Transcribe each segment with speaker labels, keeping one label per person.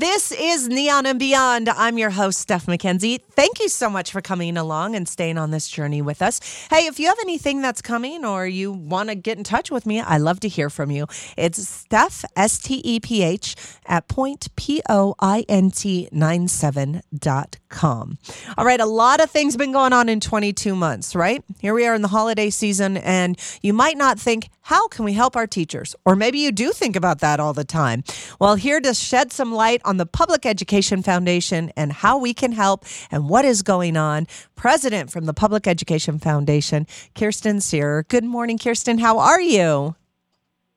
Speaker 1: This is Neon and Beyond. I'm your host, Steph McKenzie. Thank you so much for coming along and staying on this journey with us. Hey, if you have anything that's coming or you want to get in touch with me, I love to hear from you. It's Steph, S T E P H, at point, P O I N T 97.com. All right, a lot of things been going on in 22 months, right? Here we are in the holiday season, and you might not think, how can we help our teachers? Or maybe you do think about that all the time. Well, here to shed some light on the Public Education Foundation and how we can help and what is going on, President from the Public Education Foundation, Kirsten Sear. Good morning, Kirsten. How are you?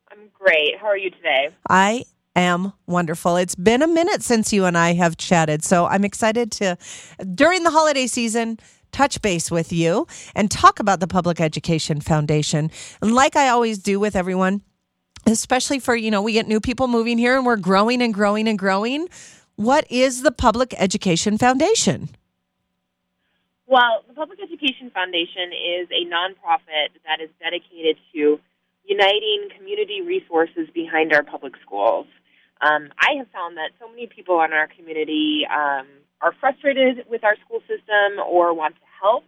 Speaker 2: I'm great. How are you today?
Speaker 1: I am wonderful. It's been a minute since you and I have chatted, so I'm excited to, during the holiday season, touch base with you and talk about the Public Education Foundation. And like I always do with everyone, especially for, you know, we get new people moving here and we're growing and growing and growing. What is the Public Education Foundation?
Speaker 2: Well, the Public Education Foundation is a nonprofit that is dedicated to uniting community resources behind our public schools. Um, I have found that so many people in our community um, are frustrated with our school system or want to help,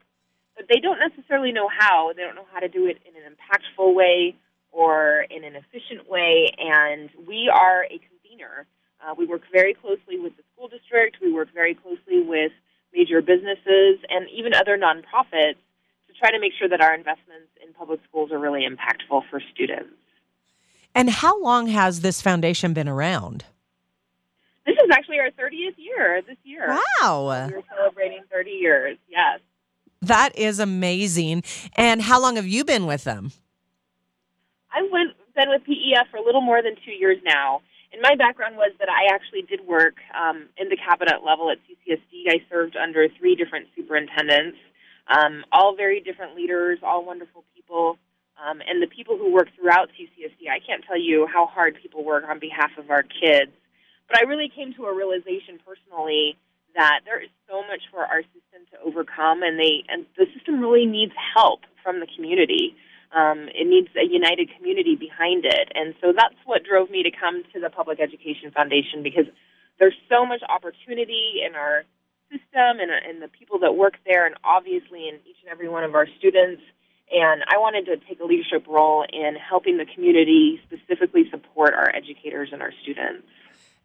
Speaker 2: but they don't necessarily know how. They don't know how to do it in an impactful way or in an efficient way, and we are a convener. Uh, we work very closely with the school district. We work very closely with major businesses and even other nonprofits to try to make sure that our investments in public schools are really impactful for students.
Speaker 1: And how long has this foundation been around?
Speaker 2: This is actually our 30th year this year.
Speaker 1: Wow.
Speaker 2: We're celebrating 30 years, yes.
Speaker 1: That is amazing. And how long have you been with them?
Speaker 2: I've been with PEF for a little more than two years now. And my background was that I actually did work um, in the cabinet level at CCSD. I served under three different superintendents, um, all very different leaders, all wonderful people. Um, and the people who work throughout CCSD, I can't tell you how hard people work on behalf of our kids. But I really came to a realization personally that there is so much for our system to overcome, and they and the system really needs help from the community. Um, it needs a united community behind it, and so that's what drove me to come to the Public Education Foundation because there's so much opportunity in our system and in the people that work there, and obviously in each and every one of our students. And I wanted to take a leadership role in helping the community specifically support our educators and our students.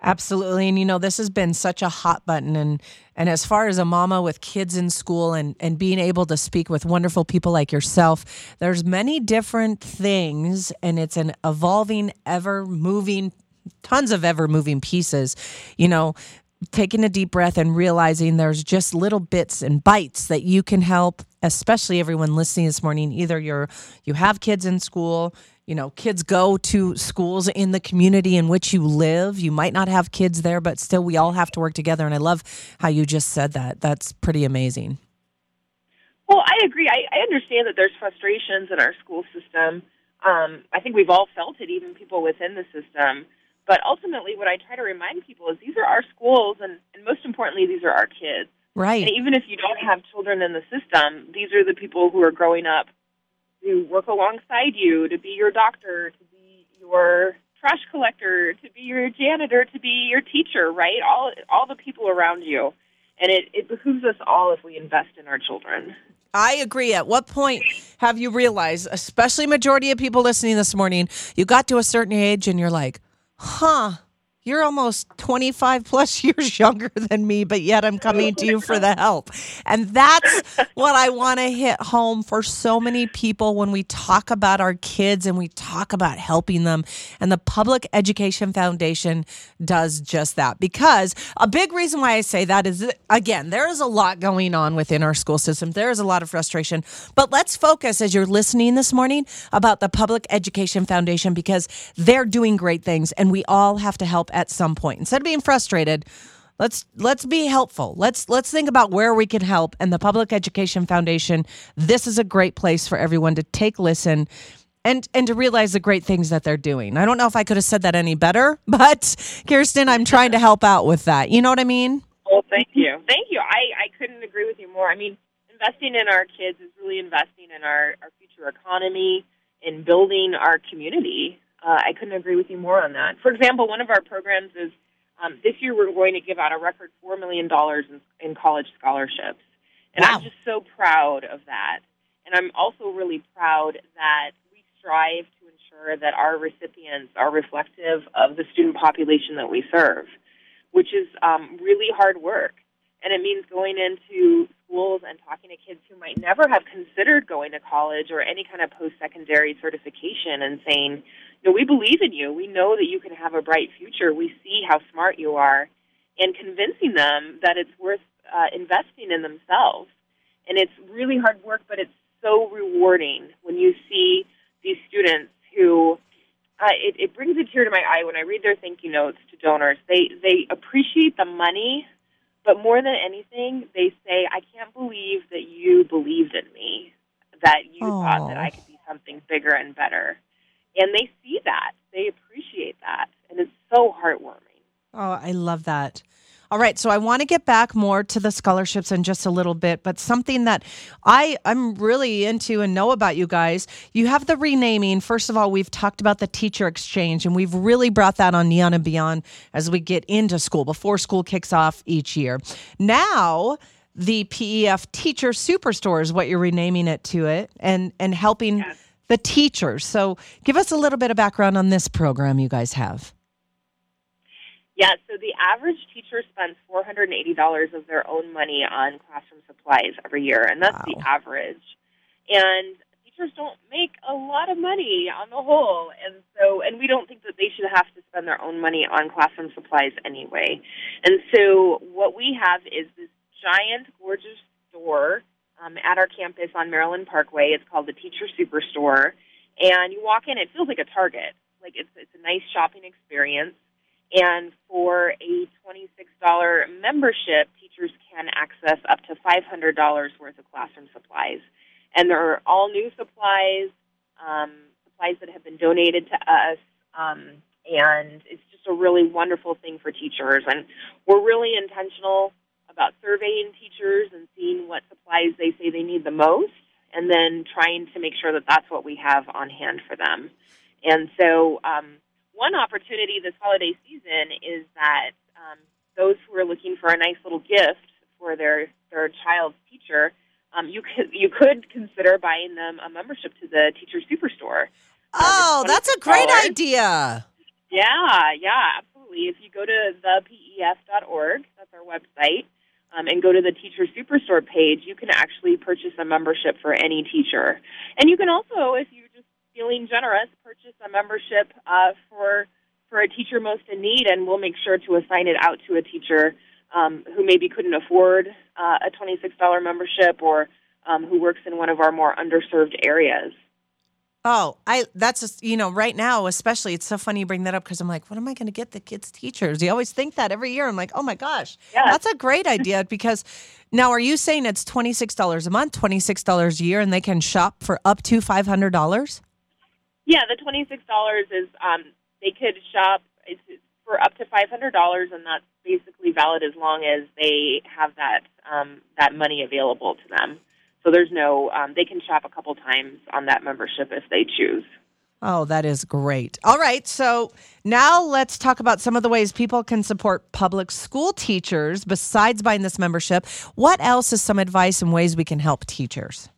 Speaker 1: Absolutely. And you know, this has been such a hot button and and as far as a mama with kids in school and and being able to speak with wonderful people like yourself, there's many different things and it's an evolving, ever moving tons of ever moving pieces. You know, taking a deep breath and realizing there's just little bits and bites that you can help especially everyone listening this morning either you're you have kids in school you know, kids go to schools in the community in which you live. You might not have kids there, but still, we all have to work together. And I love how you just said that. That's pretty amazing.
Speaker 2: Well, I agree. I, I understand that there's frustrations in our school system. Um, I think we've all felt it, even people within the system. But ultimately, what I try to remind people is these are our schools, and, and most importantly, these are our kids.
Speaker 1: Right.
Speaker 2: And even if you don't have children in the system, these are the people who are growing up to work alongside you, to be your doctor, to be your trash collector, to be your janitor, to be your teacher, right? All all the people around you. And it, it behooves us all if we invest in our children.
Speaker 1: I agree. At what point have you realized, especially majority of people listening this morning, you got to a certain age and you're like, huh, you're almost 25 plus years younger than me, but yet I'm coming to you for the help. And that's what I want to hit home for so many people when we talk about our kids and we talk about helping them. And the Public Education Foundation does just that. Because a big reason why I say that is, again, there is a lot going on within our school system, there is a lot of frustration. But let's focus as you're listening this morning about the Public Education Foundation because they're doing great things and we all have to help at some point. Instead of being frustrated, let's let's be helpful. Let's let's think about where we can help. And the Public Education Foundation, this is a great place for everyone to take listen and and to realize the great things that they're doing. I don't know if I could have said that any better, but Kirsten, I'm trying to help out with that. You know what I mean?
Speaker 2: Well, thank you. Thank you. I, I couldn't agree with you more. I mean, investing in our kids is really investing in our, our future economy, in building our community uh, I couldn't agree with you more on that. For example, one of our programs is Um, this year, we're going to give out a record $4 million in, in college scholarships. And
Speaker 1: Wow.
Speaker 2: I'm just so proud of that. And I'm also really proud that we strive to ensure that our recipients are reflective of the student population that we serve, which is um, really hard work. And it means going into schools and talking to kids who might never have considered going to college or any kind of post secondary certification and saying, you know, we believe in you. We know that you can have a bright future. We see how smart you are. And convincing them that it's worth uh, investing in themselves. And it's really hard work, but it's so rewarding when you see these students who uh, it, it brings a tear to my eye when I read their thank you notes to donors. They they appreciate the money, but more than anything, they say, "I can't believe that you believed in me, that you thought that I could be something bigger and better." And they see that, they appreciate that, and it's so heartwarming.
Speaker 1: Oh, I love that. All right, so I want to get back more to the scholarships in just a little bit, but something that I I'm really into and know about you guys. You have the renaming. First of all, we've talked about the teacher exchange, and we've really brought that on Neon and Beyond as we get into school before school kicks off each year. Now. The PEF Teacher Superstore is what you're renaming it to it, and and helping
Speaker 2: Yes.
Speaker 1: The teachers. So, give us a little bit of background on this program you guys have.
Speaker 2: Yeah, so the average teacher spends $480 of their own money on classroom supplies every year, and that's the average. And teachers don't make a lot of money on the whole, and so and we don't think that they should have to spend their own money on classroom supplies anyway. And so what we have is this giant, gorgeous store um, at our campus on Maryland Parkway. It's called the Teacher Superstore, and you walk in, it feels like a Target. Like it's it's a nice shopping experience. And for a $26 membership, teachers can access up to $500 worth of classroom supplies. And they're all new supplies, um, supplies that have been donated to us. Um, and it's just a really wonderful thing for teachers. And we're really intentional about surveying teachers and seeing what supplies they say they need the most, and then trying to make sure that that's what we have on hand for them. And so, um, one opportunity this holiday season is that um, those who are looking for a nice little gift for their their child's teacher, um, you could you could consider buying them a membership to the Teacher Superstore. Um,
Speaker 1: Oh, that's a great idea.
Speaker 2: Yeah, yeah, absolutely. If you go to thepef.org, that's our website, um, and go to the Teacher Superstore page, you can actually purchase a membership for any teacher. And you can also, if you're just feeling generous, purchase a membership uh, for for a teacher most in need, and we'll make sure to assign it out to a teacher um, who maybe couldn't afford uh, a $26 membership or um, who works in one of our more underserved areas.
Speaker 1: Oh, I that's just, you know right now especially it's so funny you bring that up because I'm like, what am I going to get the kids teachers? You always think that every year. I'm like, oh my gosh,
Speaker 2: Yes.
Speaker 1: that's a great idea because now are you saying it's twenty six dollars a month, twenty six dollars a year, and they can shop for up to five hundred dollars?
Speaker 2: Yeah, the twenty six dollars is um, they could shop it's for up to five hundred dollars, and that's basically valid as long as they have that um, that money available to them. So there's no um, they can shop a couple times on that membership if they choose.
Speaker 1: Oh, that is great. All right. So now let's talk about some of the ways people can support public school teachers besides buying this membership. What else is some advice and ways we can help teachers?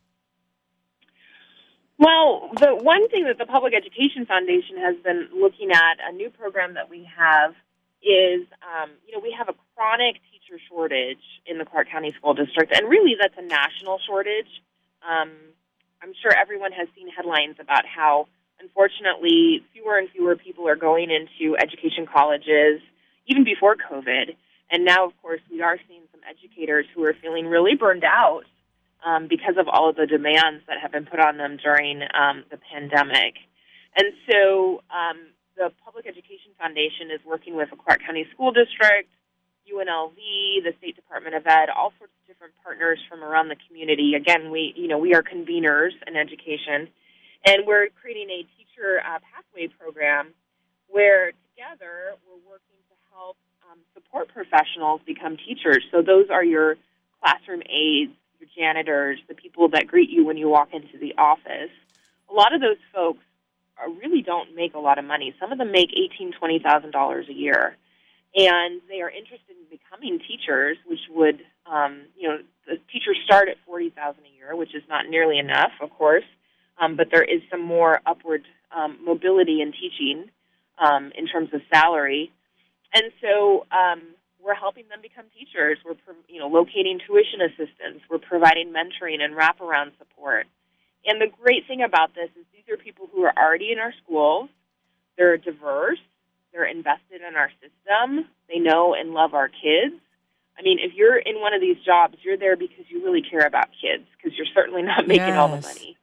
Speaker 2: Well, the one thing that the Public Education Foundation has been looking at, a new program that we have, is um, you know we have a chronic teacher shortage in the Clark County School District, and really that's a national shortage. Um, I'm sure everyone has seen headlines about how, unfortunately, fewer and fewer people are going into education colleges, even before COVID. And now, of course, we are seeing some educators who are feeling really burned out um, because of all of the demands that have been put on them during um, the pandemic. And so um, the Public Education Foundation is working with the Clark County School District, UNLV, the State Department of Ed, all sorts of different partners from around the community. Again, we you know we are conveners in education, and we're creating a teacher uh, pathway program where together we're working to help um, support professionals become teachers. So those are your classroom aides, your janitors, the people that greet you when you walk into the office. A lot of those folks are, really don't make a lot of money. Some of them make eighteen, twenty thousand dollars a year, and they are interested in becoming teachers, which would, um, you know, the teachers start at forty thousand a year, which is not nearly enough, of course, um, but there is some more upward um, mobility in teaching um, in terms of salary, and so um, we're helping them become teachers. We're, you know, locating tuition assistance. We're providing mentoring and wraparound support. And the great thing about this is these are people who are already in our schools. They're diverse. They're invested in our system. They know and love our kids. I mean, if you're in one of these jobs, you're there because you really care about kids, because you're certainly not making yes. all the money.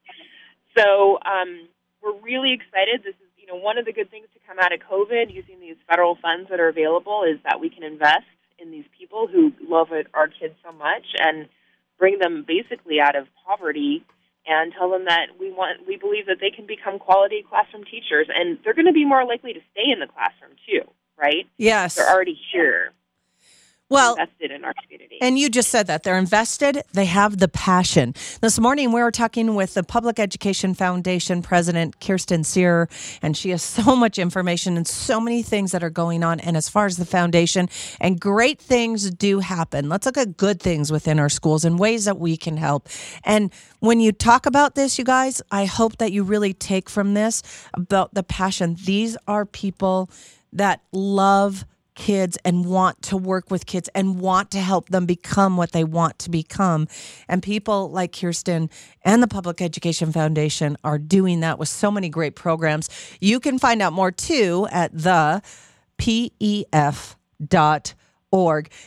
Speaker 2: So um, we're really excited. This is, you know, one of the good things to come out of COVID using these federal funds that are available is that we can invest in these people who love it, our kids so much and bring them basically out of poverty and tell them that we want we believe that they can become quality classroom teachers and they're going to be more likely to stay in the classroom too right?
Speaker 1: Yes.
Speaker 2: They're already here
Speaker 1: well,
Speaker 2: invested in our community.
Speaker 1: And you just said that they're invested, they have the passion. This morning we were talking with the Public Education Foundation president, Kirsten Sear, and she has so much information and so many things that are going on. And as far as the foundation, and great things do happen. Let's look at good things within our schools and ways that we can help. And when you talk about this, you guys, I hope that you really take from this about the passion. These are people that love kids and want to work with kids and want to help them become what they want to become. And people like Kirsten and the Public Education Foundation are doing that with so many great programs. You can find out more too at the pef.org.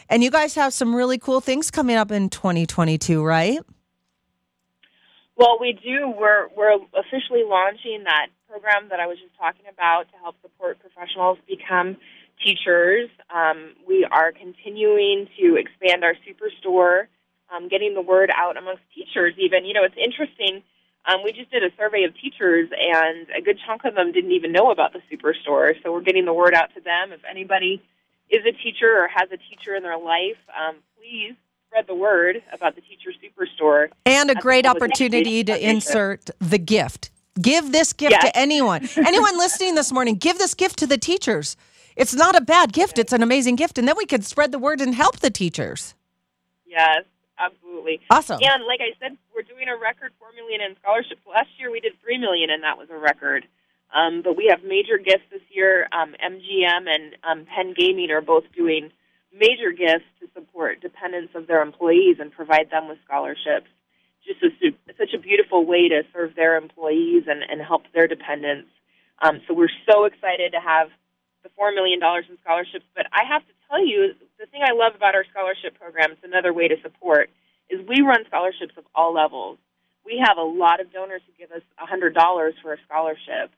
Speaker 1: And you guys have some really cool things coming up in 2022, right?
Speaker 2: Well, we do. We're we're officially launching that program that I was just talking about to help support professionals become teachers. Um, we are continuing to expand our superstore, um, getting the word out amongst teachers. Even you know, it's interesting. Um, we just did a survey of teachers, and a good chunk of them didn't even know about the superstore. So we're getting the word out to them. If anybody is a teacher or has a teacher in their life, um, please spread the word about the teacher superstore.
Speaker 1: And a great opportunity to insert the gift. Give this gift yes. to anyone. anyone listening this morning, give this gift to the teachers. It's not a bad gift. It's an amazing gift. And then we could spread the word and help the teachers.
Speaker 2: Yes, absolutely.
Speaker 1: Awesome.
Speaker 2: And like I said, we're doing a record 4 million in scholarships. Last year we did 3 million and that was a record. Um, but we have major gifts this year. Um, MGM and um, Penn Gaming are both doing major gifts to support dependents of their employees and provide them with scholarships. Just a, such a beautiful way to serve their employees and, and help their dependents. Um, so we're so excited to have $4 million in scholarships. But I have to tell you, the thing I love about our scholarship program, it's another way to support, is we run scholarships of all levels. We have a lot of donors who give us a $100 for a scholarship.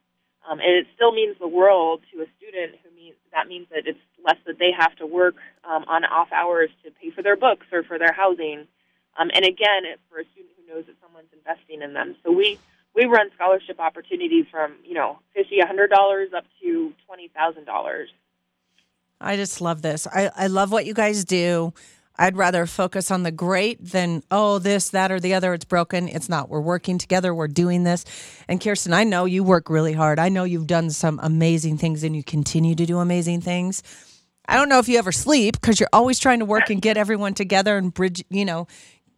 Speaker 2: Um, and it still means the world to a student who means that means that it's less that they have to work um, on off hours to pay for their books or for their housing. Um, and again, for a student who knows that someone's investing in them. So we we run scholarship opportunities from you know fifty, a hundred dollars up to twenty thousand dollars.
Speaker 1: I just love this. I, I love what you guys do. I'd rather focus on the great than, oh, this, that, or the other. It's broken. It's not. We're working together. We're doing this. And Kirsten, I know you work really hard. I know you've done some amazing things and you continue to do amazing things. I don't know if you ever sleep because you're always trying to work and get everyone together and bridge, you know,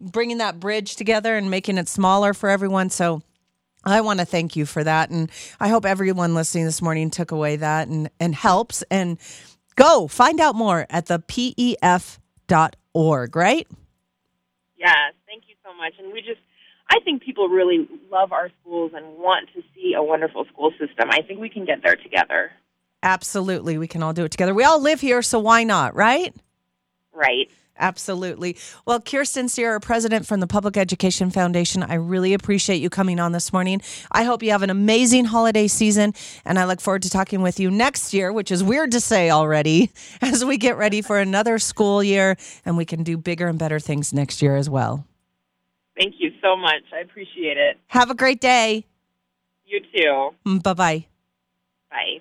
Speaker 1: bringing that bridge together and making it smaller for everyone. So I want to thank you for that. And I hope everyone listening this morning took away that and, and helps. And go find out more at the pef.org, right?
Speaker 2: Yes, thank you so much. And we just, I think people really love our schools and want to see a wonderful school system. I think we can get there together.
Speaker 1: Absolutely. We can all do it together. We all live here, so why not, right?
Speaker 2: Right.
Speaker 1: Absolutely. Well, Kirsten Sierra, president from the Public Education Foundation, I really appreciate you coming on this morning. I hope you have an amazing holiday season, and I look forward to talking with you next year, which is weird to say already, as we get ready for another school year and we can do bigger and better things next year as well.
Speaker 2: Thank you so much. I appreciate it.
Speaker 1: Have a great day.
Speaker 2: You too.
Speaker 1: Mm, bye-bye.
Speaker 2: Bye.